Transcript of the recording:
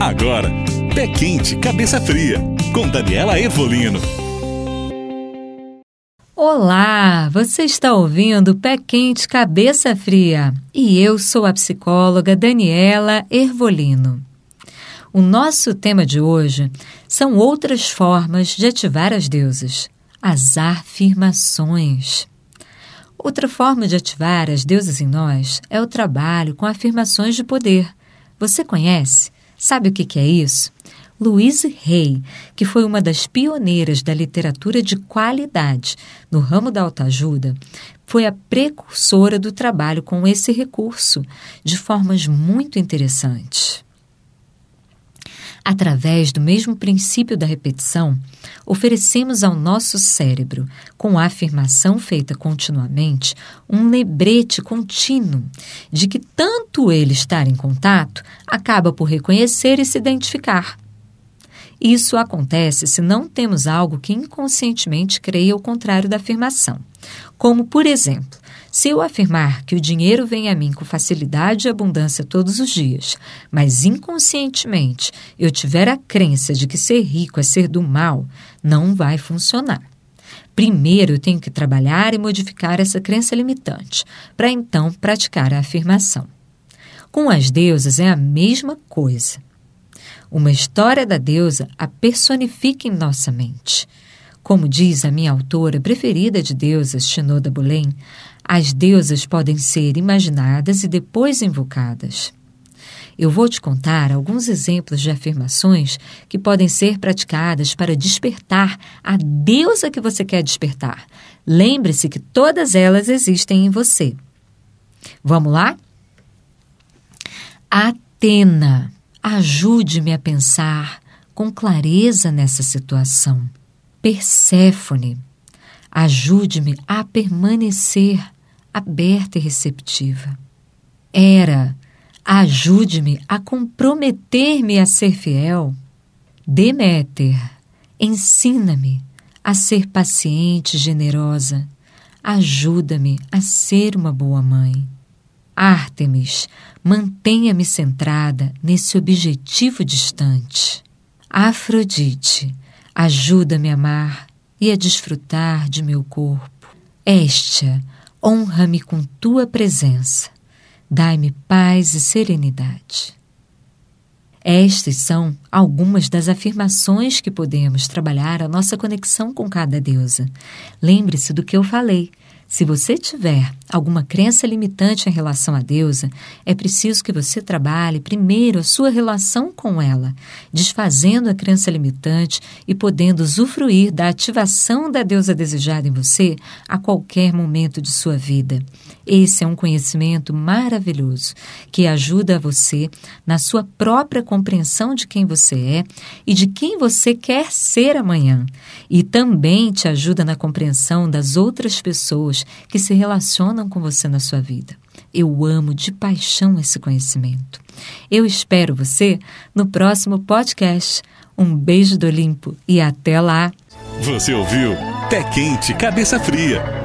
Agora, Pé Quente, Cabeça Fria, com Daniela Evolino. Olá, você está ouvindo Pé Quente, Cabeça Fria e eu sou a psicóloga Daniela Ervolino. O nosso tema de hoje são outras formas de ativar as deusas, as afirmações. Outra forma de ativar as deusas em nós é o trabalho com afirmações de poder. Você conhece? Sabe o que, é isso? Louise Hay, que foi uma das pioneiras da literatura de qualidade no ramo da autoajuda, foi a precursora do trabalho com esse recurso de formas muito interessantes. Através do mesmo princípio da repetição, oferecemos ao nosso cérebro, com a afirmação feita continuamente, um lembrete contínuo de que tanto ele estar em contato acaba por reconhecer e se identificar. Isso acontece se não temos algo que inconscientemente creia o contrário da afirmação. Como, por exemplo, se eu afirmar que o dinheiro vem a mim com facilidade e abundância todos os dias, mas inconscientemente eu tiver a crença de que ser rico é ser do mal, não vai funcionar. Primeiro eu tenho que trabalhar e modificar essa crença limitante, para então praticar a afirmação. Com as deusas é a mesma coisa. Uma história da deusa a personifica em nossa mente. Como diz a minha autora preferida de deusas, Shinoda Bolen, as deusas podem ser imaginadas e depois invocadas. Eu vou te contar alguns exemplos de afirmações que podem ser praticadas para despertar a deusa que você quer despertar. Lembre-se que todas elas existem em você. Vamos lá? Atena, ajude-me a pensar com clareza nessa situação. Perséfone, ajude-me a permanecer aberta e receptiva. Era, ajude-me a comprometer-me a ser fiel. Deméter, ensina-me a ser paciente e generosa. Ajuda-me a ser uma boa mãe. Ártemis, mantenha-me centrada nesse objetivo distante. Afrodite, ajuda-me a amar e a desfrutar de meu corpo. Estia, honra-me com tua presença. Dai-me paz e serenidade. Estas são algumas das afirmações que podemos trabalhar a nossa conexão com cada deusa. Lembre-se do que eu falei. Se você tiver alguma crença limitante em relação à deusa, é preciso que você trabalhe primeiro a sua relação com ela, desfazendo a crença limitante e podendo usufruir da ativação da deusa desejada em você a qualquer momento de sua vida. Esse é um conhecimento maravilhoso que ajuda você na sua própria compreensão de quem você é e de quem você quer ser amanhã, e também te ajuda na compreensão das outras pessoas que se relacionam com você na sua vida. Eu amo de paixão esse conhecimento. Eu espero você no próximo podcast. Um beijo do Olimpo e até lá! Você ouviu Pé Quente, Cabeça Fria